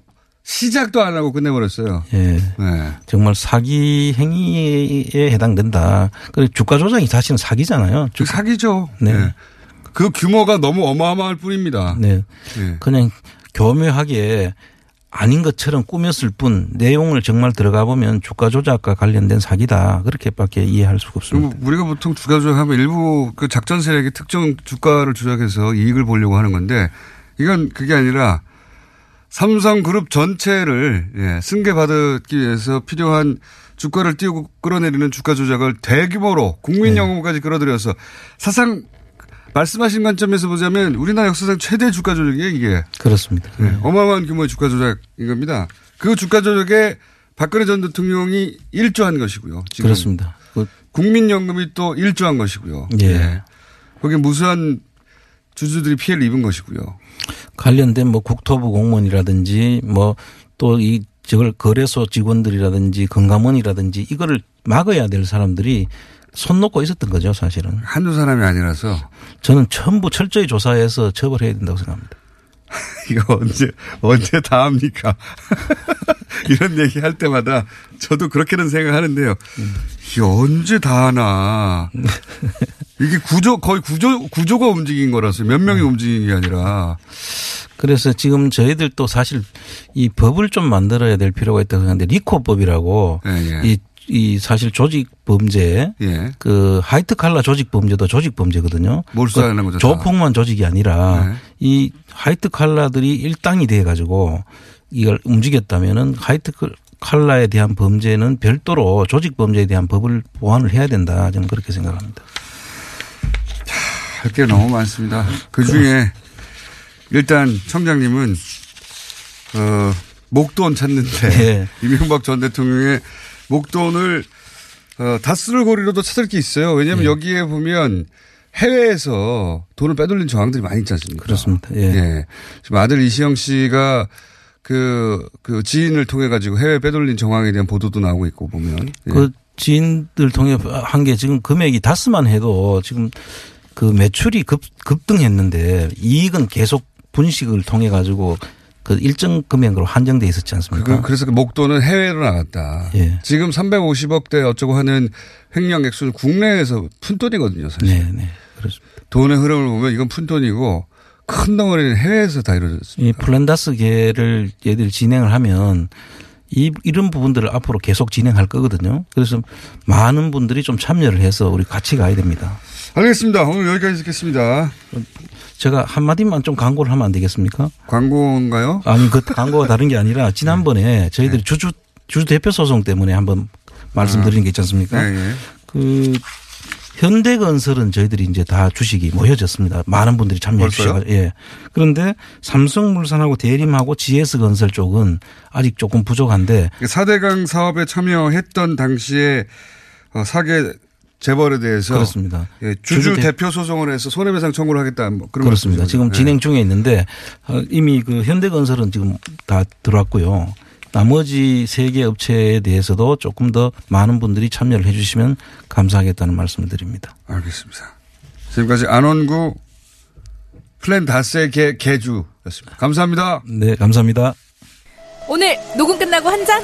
S4: 시작도 안 하고 끝내버렸어요.
S6: 예.
S4: 네.
S6: 정말 사기 행위에 해당된다. 그리고 주가 조작이 사실은 사기잖아요.
S4: 그 사기죠.
S6: 네.
S4: 네. 그 규모가 너무 어마어마할 뿐입니다.
S6: 네.
S4: 네.
S6: 그냥 교묘하게 아닌 것처럼 꾸몄을 뿐 내용을 정말 들어가 보면 주가 조작과 관련된 사기다. 그렇게밖에 이해할 수가 없습니다.
S4: 우리가 보통 주가 조작하면 일부 그 작전 세력이 특정 주가를 조작해서 이익을 보려고 하는 건데 이건 그게 아니라 삼성그룹 전체를 예, 승계받기 위해서 필요한 주가를 띄우고 끌어내리는 주가 조작을 대규모로 국민
S6: 네.
S4: 영웅까지 끌어들여서 사상 말씀하신 관점에서 보자면 우리나라 역사상 최대 주가 조작이에요 이게
S6: 그렇습니다.
S4: 네, 어마어마한 규모의 주가 조작인 겁니다. 그 주가 조작에 박근혜 전 대통령이 일조한 것이고요. 지금
S6: 그렇습니다. 그
S4: 국민연금이 또 일조한 것이고요.
S6: 예.
S4: 거기에 무수한 주주들이 피해를 입은 것이고요.
S6: 관련된 뭐 국토부 공무원이라든지 뭐 또 이 저걸 거래소 직원들이라든지 건강원이라든지 이거를 막아야 될 사람들이 손 놓고 있었던 거죠, 사실은.
S4: 한두 사람이 아니라서
S6: 저는 전부 철저히 조사해서 처벌해야 된다고 생각합니다.
S4: 이거 언제 언제 다 합니까? 이런 얘기 할 때마다 저도 그렇게는 생각하는데요. 이게 언제 다 하나? 이게 구조 거의 구조 구조가 움직인 거라서 몇 명이 움직인 게 아니라
S6: 그래서 지금 저희들도 사실 이 법을 좀 만들어야 될 필요가 있다고 생각하는데 리코법이라고
S4: 예, 예.
S6: 이, 이 사실 조직 범죄
S4: 예.
S6: 그 화이트 칼라 조직 범죄도 조직 범죄거든요.
S4: 몰수하는
S6: 그
S4: 거죠, 다.
S6: 조폭만 조직이 아니라
S4: 네.
S6: 이 화이트 칼라들이 일당이 돼 가지고 이걸 움직였다면은 화이트 칼라에 대한 범죄는 별도로 조직 범죄에 대한 법을 보완을 해야 된다. 저는 그렇게 생각합니다.
S4: 할 게 너무 많습니다. 그 중에 일단 청장님은 어 목돈 찾는데
S6: 네.
S4: 이명박 전 대통령의 목돈을 어, 다스를 고리로도 찾을 게 있어요. 왜냐하면
S6: 네.
S4: 여기에 보면 해외에서 돈을 빼돌린 정황들이 많이 있지 않습니까?
S6: 그렇습니다. 예.
S4: 지금 아들 이시영 씨가 그, 그 지인을 통해 가지고 해외 빼돌린 정황에 대한 보도도 나오고 있고 보면. 예.
S6: 그 지인들 통해 한 게 지금 금액이 다스만 해도 지금 그 매출이 급, 급등했는데 이익은 계속 분식을 통해 가지고 그 일정 금액으로 한정돼 있었지 않습니까?
S4: 그, 그래서 그 목돈은 해외로 나갔다.
S6: 예.
S4: 지금 350억대 어쩌고 하는 횡령 액수는 국내에서 푼돈이거든요, 사실.
S6: 네, 네. 그렇습니다.
S4: 돈의 흐름을 보면 이건 푼돈이고 큰 덩어리는 해외에서 다 이루어졌습니다.
S6: 이 플랜다스계를 얘들 진행을 하면 이 이런 부분들을 앞으로 계속 진행할 거거든요. 그래서 많은 분들이 좀 참여를 해서 우리 같이 가야 됩니다.
S4: 알겠습니다. 오늘 여기까지 듣겠습니다.
S6: 제가 한마디만 좀 광고를 하면 안 되겠습니까?
S4: 광고인가요?
S6: 아니, 그 광고가 다른 게 아니라 지난번에 저희들이 주주, 주주 대표 소송 때문에 한번 말씀드린 게 있지 않습니까?
S4: 예, 예.
S6: 그 현대건설은 저희들이 이제 다 주식이 모여졌습니다. 많은 분들이 참여해? 주셔서 예. 그런데 삼성물산하고 대림하고 GS건설 쪽은 아직 조금 부족한데
S4: 4대강 사업에 참여했던 당시에 어, 사계 재벌에 대해서
S6: 그렇습니다.
S4: 예, 주주
S6: 주주 대-
S4: 대표 소송을 해서 손해배상 청구를 하겠다. 뭐 그런
S6: 그렇습니다.
S4: 말씀이죠.
S6: 지금
S4: 예.
S6: 진행 중에 있는데 어, 이미 그 현대건설은 지금 다 들어왔고요. 나머지 세 개 업체에 대해서도 조금 더 많은 분들이 참여를 해 주시면 감사하겠다는 말씀을 드립니다.
S4: 알겠습니다. 지금까지 안원구 플랜 다스의 개, 개주였습니다. 감사합니다.
S6: 네, 감사합니다.
S1: 오늘 녹음 끝나고 한 잔?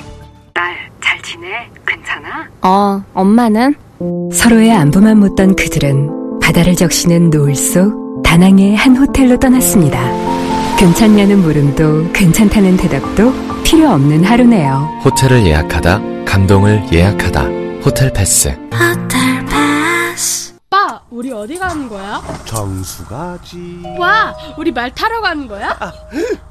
S7: 딸, 잘 지내? 괜찮아?
S8: 어, 엄마는? 서로의 안부만 묻던 그들은 바다를 적시는 노을 속 다낭의 한 호텔로 떠났습니다. 괜찮냐는 물음도 괜찮다는 대답도 필요 없는 하루네요.
S9: 호텔을 예약하다, 감동을 예약하다. 호텔 패스.
S10: 호텔 패스. 오빠, 우리 어디 가는 거야?
S11: 정수 가지.
S10: 와, 우리 말 타러 가는 거야?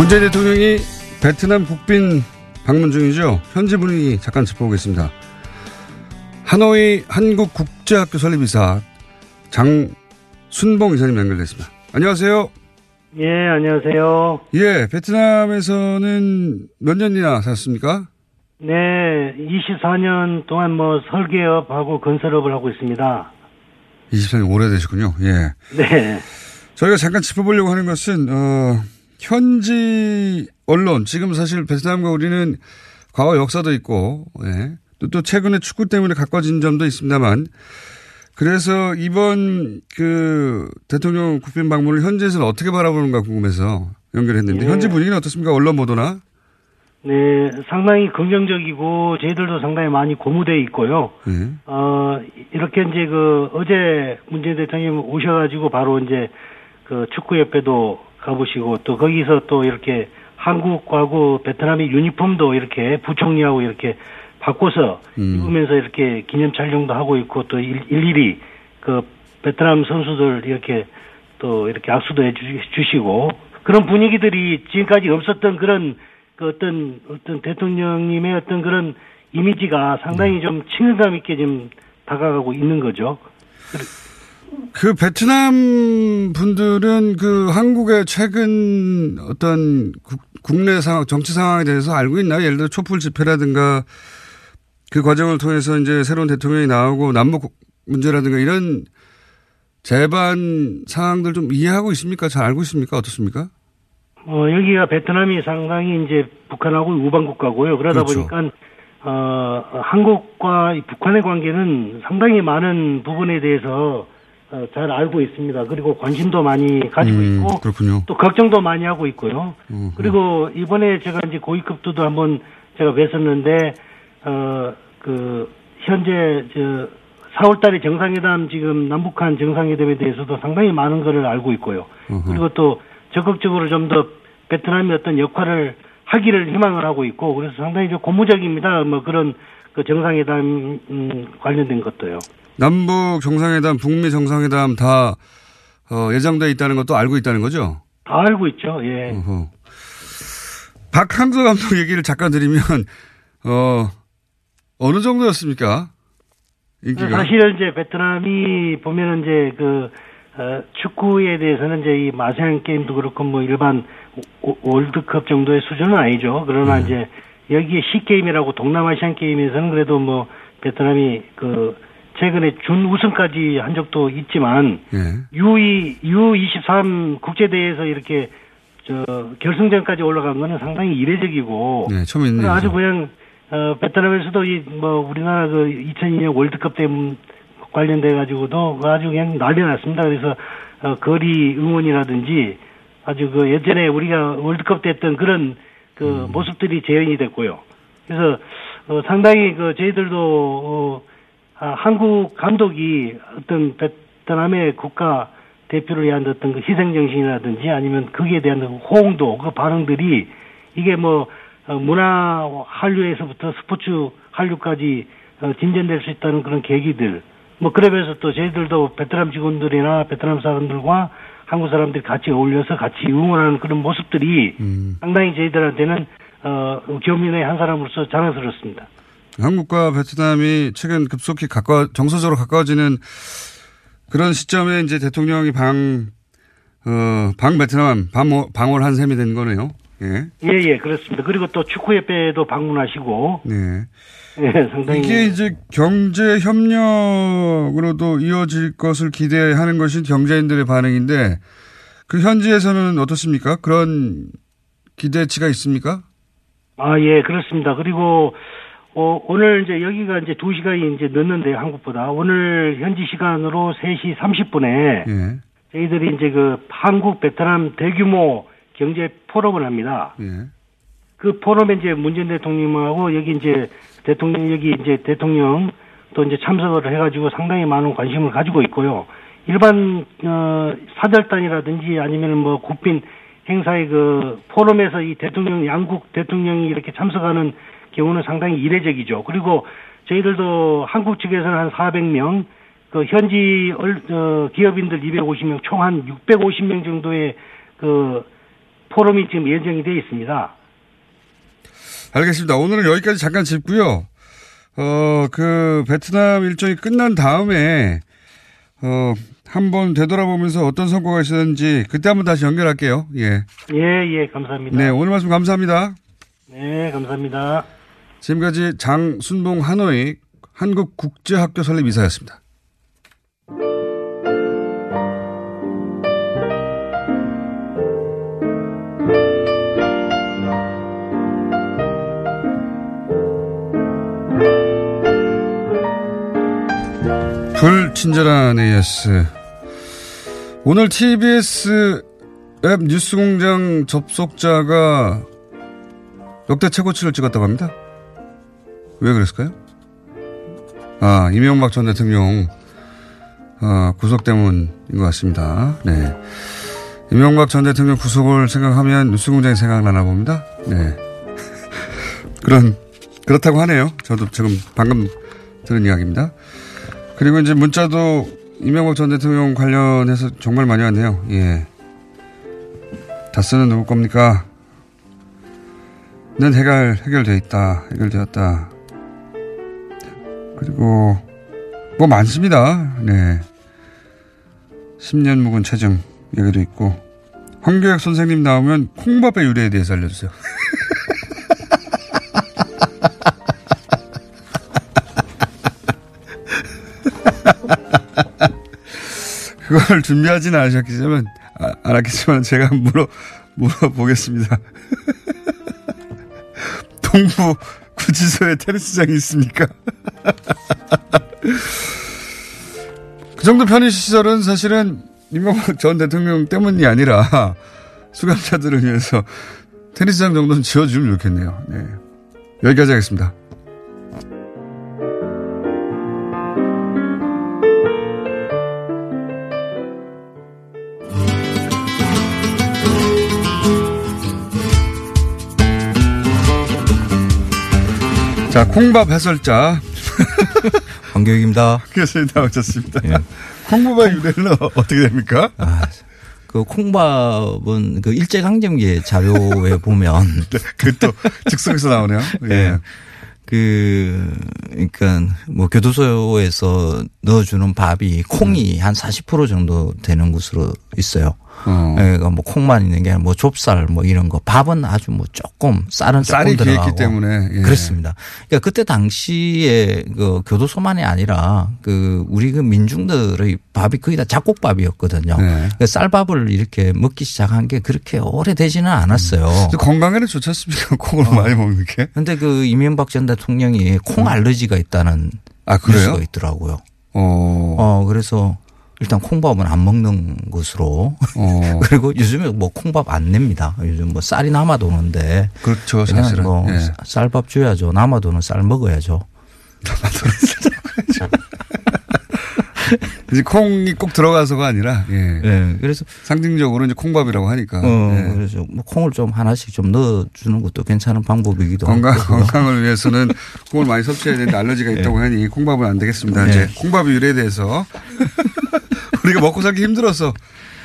S4: 문재인 대통령이 베트남 국빈 방문 중이죠. 현지 분위기 잠깐 짚어보겠습니다. 하노이 한국국제학교 설립이사 장순봉 이사님 연결됐습니다. 안녕하세요.
S12: 예, 안녕하세요.
S4: 예, 베트남에서는 몇 년이나 사셨습니까?
S12: 네, 24년 동안 뭐 설계업하고 건설업을 하고 있습니다.
S4: 24년 오래되셨군요. 예.
S12: 네.
S4: 저희가 잠깐 짚어보려고 하는 것은, 어, 현지 언론, 지금 사실 베트남과 우리는 과거 역사도 있고, 예. 또, 또 최근에 축구 때문에 가까워진 점도 있습니다만, 그래서 이번 그 대통령 국빈 방문을 현지에서는 어떻게 바라보는가 궁금해서 연결했는데,
S12: 네.
S4: 현지 분위기는 어떻습니까? 언론 보도나?
S12: 네, 상당히 긍정적이고 저희들도 상당히 많이 고무돼 있고요.
S4: 예.
S12: 어, 이렇게 이제 그 어제 문재인 대통령 오셔가지고 바로 이제 그 축구협회도 가보시고 또 거기서 또 이렇게 한국하고 베트남의 유니폼도 이렇게 부총리하고 이렇게 바꿔서 입으면서 이렇게 기념 촬영도 하고 있고 또 일- 일일이 그 베트남 선수들 이렇게 또 이렇게 악수도 해 주- 주시고 그런 분위기들이 지금까지 없었던 그런 그 어떤 어떤 대통령님의 어떤 그런 이미지가 상당히 좀 친근감 있게 지금 다가가고 있는 거죠.
S4: 그 베트남 분들은 그 한국의 최근 어떤 국, 국내 상황, 정치 상황에 대해서 알고 있나요? 예를 들어 촛불 집회라든가 그 과정을 통해서 이제 새로운 대통령이 나오고 남북 문제라든가 이런 재반 상황들 좀 이해하고 있습니까? 잘 알고 있습니까? 어떻습니까?
S12: 어, 여기가 베트남이 상당히 이제 북한하고 우방 국가고요. 그러다
S4: 그렇죠.
S12: 보니까 어, 한국과 이 북한의 관계는 상당히 많은 부분에 대해서 어, 잘 알고 있습니다. 그리고 관심도 많이 가지고
S4: 음,
S12: 있고
S4: 그렇군요.
S12: 또 걱정도 많이 하고 있고요.
S4: 음,
S12: 그리고 이번에 제가 이제 고위급도도 한번 제가 뵀었는데 어 그 현재 저 4월 달에 정상회담 지금 남북한 정상회담에 대해서도 상당히 많은 것을 알고 있고요. 그리고 또 적극적으로 좀 더 베트남의 어떤 역할을 하기를 희망을 하고 있고 그래서 상당히 좀 고무적입니다. 뭐 그런 그 정상회담 음, 관련된 것도요.
S4: 남북 정상회담, 북미 정상회담 다 어, 예정돼 있다는 것도 알고 있다는 거죠?
S12: 다 알고 있죠. 예.
S4: 어허. 박항서 감독 얘기를 잠깐 드리면 어 어느 정도였습니까? 인기가
S12: 사실 이제 베트남이 보면은 이제 그 어, 축구에 대해서는 이제 이 마시안 게임도 그렇고 뭐 일반 오- 월드컵 정도의 수준은 아니죠. 그러나
S4: 음.
S12: 이제 여기에 C 게임이라고 동남아시안 게임에서는 그래도 뭐 베트남이 그 최근에 준 우승까지 한 적도 있지만
S4: 예.
S12: U2 U23 국제 대회에서 이렇게 저 결승전까지 올라간 거는 상당히 이례적이고
S4: 네, 처음 있는
S12: 아주. 그냥 어 베트남에서도 이 뭐 우리나라 그 2002년 월드컵 때 관련돼 가지고도 아주 그냥 난리 났습니다. 그래서 어 거리 응원이라든지 아주 그 예전에 우리가 월드컵 때 했던 그런 그
S4: 음.
S12: 모습들이 재현이 됐고요. 그래서 어 상당히 그 저희들도 어 아, 한국 감독이 어떤 베트남의 국가 대표를 위한 어떤 그 희생 정신이라든지 아니면 거기에 대한 호응도 그 반응들이 이게 뭐 어, 문화 한류에서부터 스포츠 한류까지 어, 진전될 수 있다는 그런 계기들 뭐 그러면서 또 저희들도 베트남 직원들이나 베트남 사람들과 한국 사람들이 같이 어울려서 같이 응원하는 그런 모습들이 상당히 저희들한테는 어 교민의 한 사람으로서 자랑스럽습니다.
S4: 한국과 베트남이 최근 급속히 가까워 정서적으로 가까워지는 그런 시점에 이제 대통령이 방, 어, 방 베트남 방문, 방문한 셈이 된 거네요. 예.
S12: 예, 예, 그렇습니다. 그리고 또 축구협회도 방문하시고,
S4: 네.
S12: 예, 상당히.
S4: 이게 이제 경제 협력으로도 이어질 것을 기대하는 것이 경제인들의 반응인데 그 현지에서는 어떻습니까? 그런 기대치가 있습니까?
S12: 아, 예, 그렇습니다. 그리고, 어, 오늘 이제 여기가 이제 2시간이 이제 늦는데요, 한국보다. 오늘 현지 시간으로 3시 30분에
S4: 예.
S12: 저희들이 이제 그 한국 베트남 대규모 경제 포럼을 합니다.
S4: 예.
S12: 그 포럼에 이제 문재인 대통령하고 여기 이제 대통령 여기 이제 대통령 또 이제 참석을 해가지고 상당히 많은 관심을 가지고 있고요. 일반 어 사절단이라든지 아니면 뭐 국빈 행사의 그 포럼에서 이 대통령 양국 대통령이 이렇게 참석하는 경우는 상당히 이례적이죠. 그리고 저희들도 한국 측에서는 한 400명, 그 현지 얼- 어, 기업인들 250명, 총 한 650명 정도의 그 포럼이 지금 예정이 되어 있습니다.
S4: 알겠습니다. 오늘은 여기까지 잠깐 짚고요. 어, 그, 베트남 일정이 끝난 다음에, 어, 한번 되돌아보면서 어떤 성과가 있었는지 그때 한번 다시 연결할게요. 예.
S12: 예, 예, 감사합니다.
S4: 네, 오늘 말씀 감사합니다.
S12: 네, 감사합니다.
S4: 지금까지 장순봉 하노이 한국국제학교 설립 이사였습니다. 불친절한 AS. 오늘 TBS 앱 뉴스공장 접속자가 역대 최고치를 찍었다고 합니다. 왜 그랬을까요? 아, 이명박 전 대통령, 어, 구속 때문인 것 같습니다. 네. 이명박 전 대통령 구속을 생각하면 뉴스공장이 생각나나 봅니다. 네. 그런, 그렇다고 하네요. 저도 지금 방금 들은 이야기입니다. 그리고 이제 문자도 이명박 전 대통령 관련해서 정말 많이 왔네요. 예. 다스는 누구 겁니까? 는 해결, 해결돼 있다. 해결되었다. 그리고, 뭐 많습니다. 네. 10년 묵은 체증 얘기도 있고. 황교혁 선생님 나오면 콩밥의 유래에 대해서 알려주세요. 그걸 준비하지는 않으셨겠지만, 아, 않았겠지만 제가 물어, 물어보겠습니다. 동부 구치소에 테니스장이 있습니까? 그 정도 편의 시설은 사실은 이명박 전 대통령 때문이 아니라 수감자들을 위해서 테니스장 정도는 지어주면 좋겠네요. 네. 여기까지 하겠습니다. 자, 콩밥 해설자.
S13: 황교익입니다.
S4: 교수님 나오셨습니다. 예. 콩밥의 유래는 어떻게 됩니까?
S13: 아, 그 콩밥은 그 일제강점기 자료에 보면.
S4: 네, 그또 즉석에서 나오네요. 예.
S13: 예. 그, 그러니까 뭐 교도소에서 넣어주는 밥이 콩이 한40% 정도 되는 것으로 있어요. 어. 그러니까 뭐 콩만 있는 게 뭐 좁쌀 뭐 이런 거 밥은 아주 뭐 조금 쌀은 조금 들어가고
S4: 때문에
S13: 예. 그렇습니다. 그러니까 그때 당시에 그 교도소만이 아니라 그 우리 그 민중들의 밥이 거의 다 잡곡밥이었거든요. 네. 그러니까 쌀밥을 이렇게 먹기 시작한 게 그렇게 오래 되지는 않았어요.
S4: 음. 건강에는 좋지 않습니까? 콩을 어. 많이 먹는 게.
S13: 근데 그 이명박 전 대통령이 콩 알러지가 있다는 아, 그래요? 뉴스가 있더라고요. 어. 어 그래서 일단 콩밥은 안 먹는 것으로 어. 그리고 요즘에 뭐 콩밥 안 냅니다. 요즘 뭐 쌀이 남아도 오는데
S4: 그렇죠 사실은
S13: 뭐 예. 쌀밥 줘야죠. 남아도는 쌀 먹어야죠.
S4: 남아도는 쌀 먹어야죠. 이제 콩이 꼭 들어가서가 아니라 예. 예. 그래서 상징적으로 이제 콩밥이라고 하니까.
S13: 어, 예. 그래서 뭐 콩을 좀 하나씩 좀 넣어주는 것도 괜찮은 방법이기도
S4: 건강,
S13: 하고.
S4: 건강을 위해서는 콩을 많이 섭취해야 되는데 알러지가 있다고 예. 하니 콩밥은 안 되겠습니다. 이제 콩밥 의 유래에 대해서 우리가 먹고 살기 힘들어서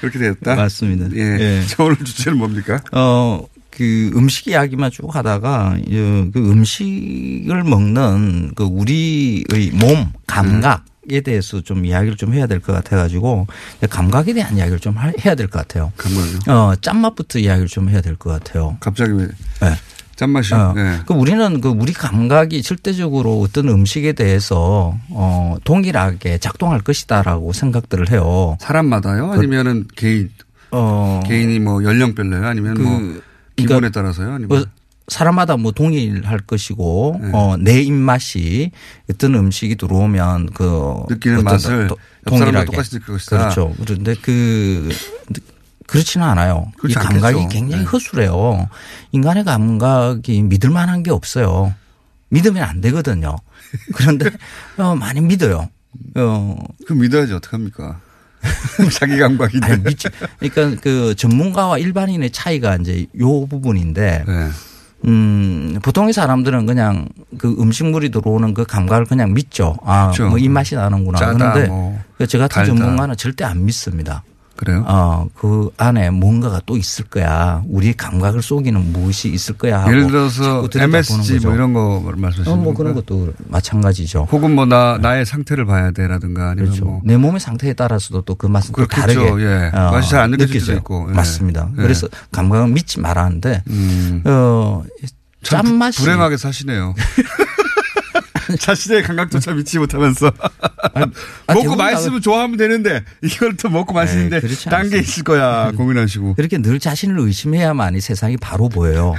S4: 그렇게 됐다.
S13: 맞습니다.
S4: 예. 예. 오늘 주제는 뭡니까?
S13: 어, 그 음식 이야기만 쭉 하다가 그 음식을 먹는 그 우리의 몸 감각 에 대해서 좀 이야기를 좀 해야 될 것 같아가지고 감각에 대한 이야기를 좀 해야 될 것 같아요.
S4: 감각요?
S13: 어 짠맛부터 이야기를 좀 해야 될 것 같아요.
S4: 갑자기 왜? 네. 짠맛이요?
S13: 어. 네. 그 우리는 그 우리 감각이 절대적으로 어떤 음식에 대해서 어 동일하게 작동할 것이다라고 생각들을 해요.
S4: 사람마다요? 아니면은 그, 개인 어 개인이 뭐 연령별로요? 아니면 그, 뭐 기분에 그러니까 따라서요? 아니면 뭐
S13: 사람마다 뭐 동일할 것이고 네. 어, 내 입맛이 어떤 음식이 들어오면 그
S4: 느끼는 맛을 동일하게 똑같이 느낄 것이다.
S13: 그렇죠. 그런데 그 그렇지는 않아요. 이 감각이 않겠죠. 굉장히 네. 허술해요. 인간의 감각이 믿을 만한 게 없어요. 믿으면 안 되거든요. 그런데 어, 많이 믿어요.
S4: 어. 그 믿어야지 어떡합니까? 자기 감각인데. 아니,
S13: 믿지. 그러니까 그 전문가와 일반인의 차이가 이제 요 부분인데 네. 음, 보통의 사람들은 그냥 그 음식물이 들어오는 그 감각을 그냥 믿죠. 아, 그렇죠. 뭐 입맛이 나는구나. 짜다, 그런데 뭐 저 같은 달다. 전문가는 절대 안 믿습니다.
S4: 그래요?
S13: 어, 그 안에 뭔가가 또 있을 거야. 우리의 감각을 속이는 무엇이 있을 거야. 하고
S4: 예를 들어서 MSG. 뭐 이런 거 말씀하시는
S13: 어, 뭐? 그런 것도 마찬가지죠.
S4: 혹은 뭐 나, 나의 상태를 봐야 돼라든가 아니면
S13: 그렇죠.
S4: 뭐.
S13: 내 몸의 상태에 따라서도 또 그 맛은 또. 다르게
S4: 예.
S13: 어,
S4: 맛이 잘 안 느껴질
S13: 느껴져요.
S4: 수도 있고. 예.
S13: 맞습니다.
S4: 예.
S13: 그래서 감각은 믿지 말았는데
S4: 음.
S13: 어, 짠맛이
S4: 불행하게 사시네요. 자신의 감각조차 믿지 못하면서
S13: 아,
S4: 먹고 맛있으면 좋아하면 되는데 이걸 또 먹고 맛있는데
S13: 그렇지
S4: 딴 게. 있을 거야 고민하시고
S13: 그렇게 늘 자신을 의심해야만이 세상이 바로 보여요.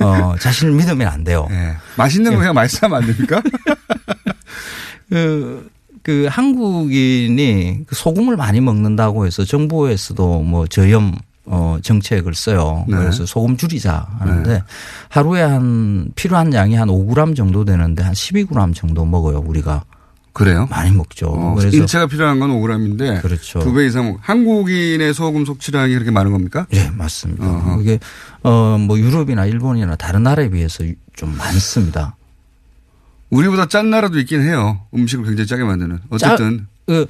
S13: 어, 자신을 믿으면 안 돼요.
S4: 맛있는 거 그냥 맛있으면 안 됩니까?
S13: 그, 그 한국인이 그 소금을 많이 먹는다고 해서 정부에서도 뭐 저염 어, 정책을 써요.
S4: 네.
S13: 그래서 소금 줄이자 하는데
S4: 네.
S13: 하루에 한 필요한 양이 한 5g 정도 되는데 한 12g 정도 먹어요, 우리가.
S4: 그래요?
S13: 많이 먹죠.
S4: 어,
S13: 그래서
S4: 인체가 필요한 건 5g인데
S13: 그렇죠.
S4: 두 배 이상 먹- 한국인의 소금 섭취량이 그렇게 많은 겁니까?
S13: 네, 맞습니다. 이게 어, 뭐 유럽이나 일본이나 다른 나라에 비해서 좀 많습니다.
S4: 우리보다 짠 나라도 있긴 해요. 음식을 굉장히 짜게 만드는. 어쨌든
S13: 짜, 그,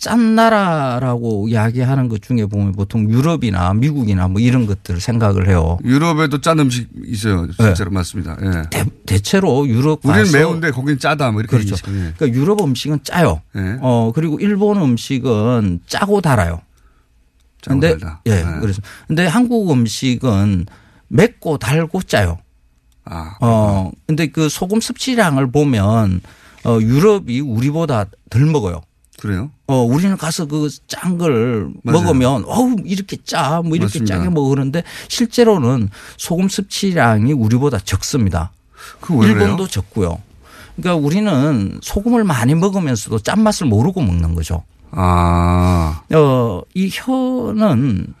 S13: 짠 나라라고 이야기하는 것 중에 보면 보통 유럽이나 미국이나 뭐 이런 것들을 생각을 해요.
S4: 유럽에도 짠 음식 있어요. 진짜로 맞습니다. 예.
S13: 대, 체로 유럽
S4: 우리는 매운데 거긴 짜다 뭐 이렇게
S13: 그렇죠.
S4: 예.
S13: 그러니까 유럽 음식은 짜요.
S4: 예.
S13: 어 그리고 일본 음식은 짜고 달아요.
S4: 짜고
S13: 근데
S4: 달다.
S13: 예,
S4: 예.
S13: 그래서 근데 한국 음식은 맵고 달고 짜요.
S4: 아,
S13: 어 근데 그 소금 섭취량을 보면 어 유럽이 우리보다 덜 먹어요.
S4: 그래요?
S13: 어, 우리는 가서 그 짠 걸. 먹으면, 어우, 이렇게 짜, 뭐 이렇게
S4: 맞습니다.
S13: 짜게 먹으는데 실제로는 소금 섭취량이 우리보다 적습니다.
S4: 그왜 그래요?
S13: 일본도 적고요. 그러니까 우리는 소금을 많이 먹으면서도 짠맛을 모르고 먹는 거죠.
S4: 아.
S13: 어, 이 혀는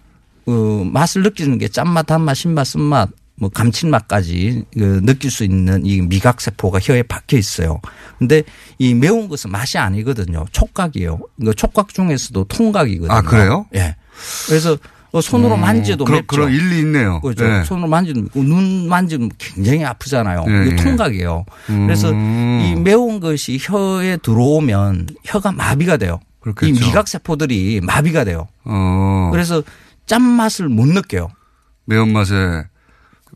S13: 그 맛을 느끼는 게 짠맛, 단맛, 신맛, 쓴맛, 뭐 감칠맛까지 그 느낄 수 있는 이 미각 세포가 혀에 박혀 있어요. 근데 이 매운 것은 맛이 아니거든요. 촉각이에요. 그 촉각 중에서도 통각이거든요.
S4: 아, 그래요?
S13: 예. 그래서 어, 손으로
S4: 음,
S13: 만져도
S4: 그런-
S13: 맵죠.
S4: 그런 일리 있네요.
S13: 그렇죠.
S4: 예.
S13: 손으로 만지면 눈 만지면 굉장히 아프잖아요.
S4: 예,
S13: 이게
S4: 예.
S13: 통각이에요.
S4: 음.
S13: 그래서 이 매운 것이 혀에 들어오면 혀가 마비가 돼요. 이
S4: 그렇겠죠.
S13: 미각 세포들이 마비가 돼요.
S4: 어.
S13: 그래서 짠맛을 못 느껴요.
S4: 매운맛에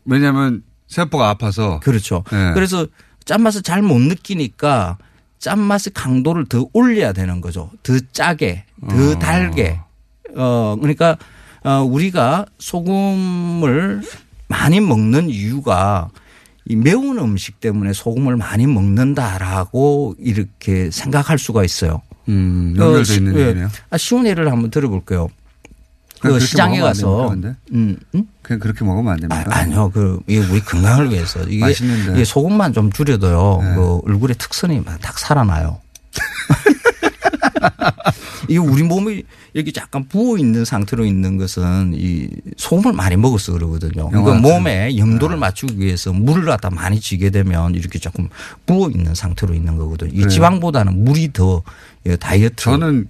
S4: 왜냐하면 세포가 아파서
S13: 그렇죠.
S4: 예.
S13: 그래서 짠맛을 잘 못 느끼니까 짠맛의 강도를 더 올려야 되는 거죠. 더 짜게, 더
S4: 어.
S13: 달게. 어, 그러니까 어, 우리가 소금을 많이 먹는 이유가 이 매운 음식 때문에 소금을 많이 먹는다라고 이렇게 생각할 수가 있어요.
S4: 음, 연결돼
S13: 시-
S4: 있는
S13: 예.
S4: 얘기네요.
S13: 아, 쉬운 예를 한번 들어볼게요.
S4: 그
S13: 시장에 가서
S4: 됩니까?
S13: 음, 음?
S4: 그냥 그렇게 먹으면 안 됩니다.
S13: 아, 아니요. 그, 이게 우리 건강을 위해서. 이게,
S4: 맛있는데.
S13: 이게 소금만 좀 줄여도요.
S4: 네.
S13: 그 얼굴의 특선이 딱 살아나요. 이게 우리 몸이 이렇게 약간 부어 있는 상태로 있는 것은 이 소금을 많이 먹어서 그러거든요. 그러니까
S4: 영화
S13: 몸에
S4: 네.
S13: 염도를 맞추기 위해서 물을 갖다 많이 쥐게 되면 이렇게 조금 부어 있는 상태로 있는 거거든요. 이
S4: 그래요?
S13: 지방보다는 물이 더 예, 다이어트.
S4: 저는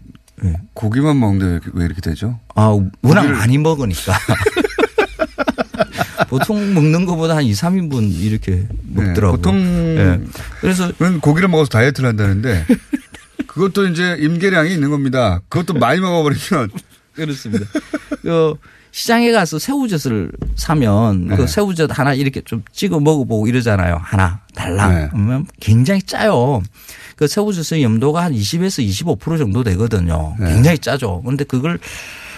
S4: 고기만 먹는데 왜 이렇게- 되죠?
S13: 아, 워낙
S4: 고기를-
S13: 많이 먹으니까. 보통 먹는 것보다 한 2, 3인분 이렇게 먹더라고요.
S4: 네, 보통
S13: 예. 그래서
S4: 고기를 먹어서 다이어트를 한다는데 그것도 이제 임계량이 있는 겁니다. 그것도 많이 먹어버리면
S13: 그렇습니다. 그 시장에 가서 새우젓을 사면
S4: 네.
S13: 그 새우젓 하나 이렇게 좀 찍어 먹어보고 이러잖아요. 하나 달랑.
S4: 네.
S13: 그러면 굉장히 짜요. 그 새우젓의 염도가 한 20에서 25% 정도 되거든요.
S4: 네.
S13: 굉장히 짜죠. 그런데 그걸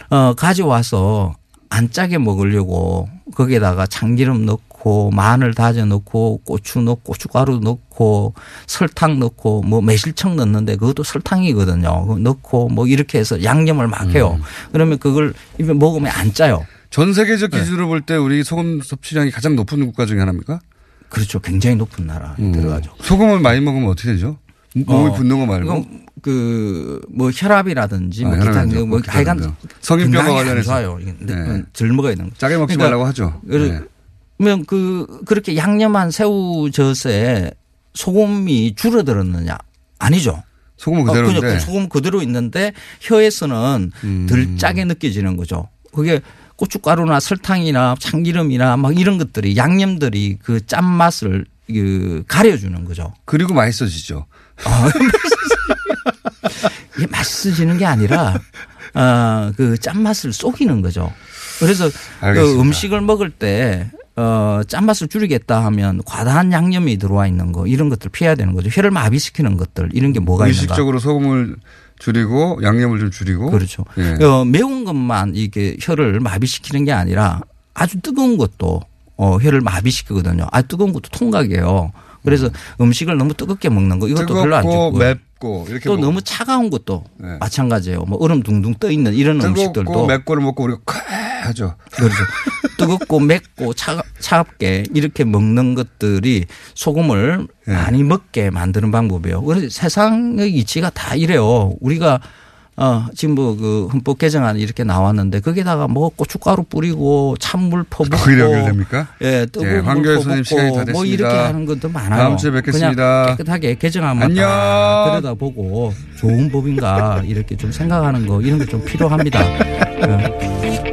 S13: 어 가져와서 안 짜게 먹으려고 거기에다가 참기름 넣고 마늘 다져 넣고 고추 넣고 고춧가루 넣고 설탕 넣고 뭐 매실청 넣는데 그것도 설탕이거든요. 그거 넣고 뭐 이렇게 해서 양념을 막 해요. 그러면 그걸 입에 먹으면 안 짜요.
S4: 전 세계적
S13: 네.
S4: 기준으로 볼때 우리 소금 섭취량이 가장 높은 국가 중에 하나입니까?
S13: 그렇죠. 굉장히 높은 나라에 들어가죠.
S4: 소금을 많이 먹으면 어떻게 되죠? 몸이
S13: 어,
S4: 붓는 거 말고.
S13: 그뭐 혈압이라든지
S4: 아,
S13: 뭐 기타. 뭐 하여간.
S4: 성인병과 관련해서.
S13: 좋아요.
S4: 네.
S13: 덜 먹어야 되는 거.
S4: 짜게 먹지 말라고 하죠. 네.
S13: 그러면 그 그렇게 양념한 새우젓에 소금이 줄어들었느냐? 아니죠.
S4: 소금은
S13: 어,
S4: 그대로인데.
S13: 그 소금 그대로 있는데 혀에서는
S4: 음.
S13: 덜 짜게 느껴지는 거죠. 그게 고춧가루나 설탕이나 참기름이나 막 이런 것들이 양념들이 그 짠맛을 그 가려주는 거죠.
S4: 그리고 맛있어지죠.
S13: 이게 맛있어지는 게 아니라 어, 그 짠맛을 속이는 거죠. 그래서 그. 음식을 먹을 때 어, 짠맛을 줄이겠다 하면 과다한 양념이 들어와 있는 거 이런 것들 피해야 되는 거죠. 혈을 마비시키는 것들 이런 게 뭐가 있는가.
S4: 의식적으로 소금을 줄이고 양념을 좀 줄이고.
S13: 그렇죠.
S4: 예.
S13: 어, 매운 것만 이게 혀를 마비시키는 게 아니라 아주 뜨거운 것도 어, 혀를 마비시키거든요. 아 뜨거운 것도 통각이에요. 그래서 음. 식을 너무 뜨겁게 먹는 거 이것도 별로 안 좋고
S4: 맵고 이렇게
S13: 또
S4: 먹-
S13: 너무 차가운 것도 마찬가지예요. 뭐 얼음 둥둥 떠 있는 이런 음식들도
S4: 맵고를 먹고 우리가 쾌 하죠.
S13: 그렇죠. 뜨겁고 맵고 차, 차갑게 이렇게 먹는 것들이 소금을
S4: 예.
S13: 많이 먹게 만드는 방법이에요. 그래서 세상의 이치가 다 이래요. 우리가 어, 지금 뭐 그 헌법 개정안이 이렇게 나왔는데 거기다가 뭐 고춧가루 뿌리고 찬물 퍼붓고
S4: 거기다 연결됩니까?
S13: 예, 뜨거운
S4: 예,
S13: 물
S4: 황교안 선생님 시간이
S13: 다뭐
S4: 됐습니다.
S13: 이렇게 하는 것도 많아요.
S4: 다음 주에 뵙겠습니다.
S13: 그냥 깨끗하게 개정안만 들여다보고 좋은 법인가 이렇게 좀 생각하는 거 이런 게 좀 필요합니다. 예.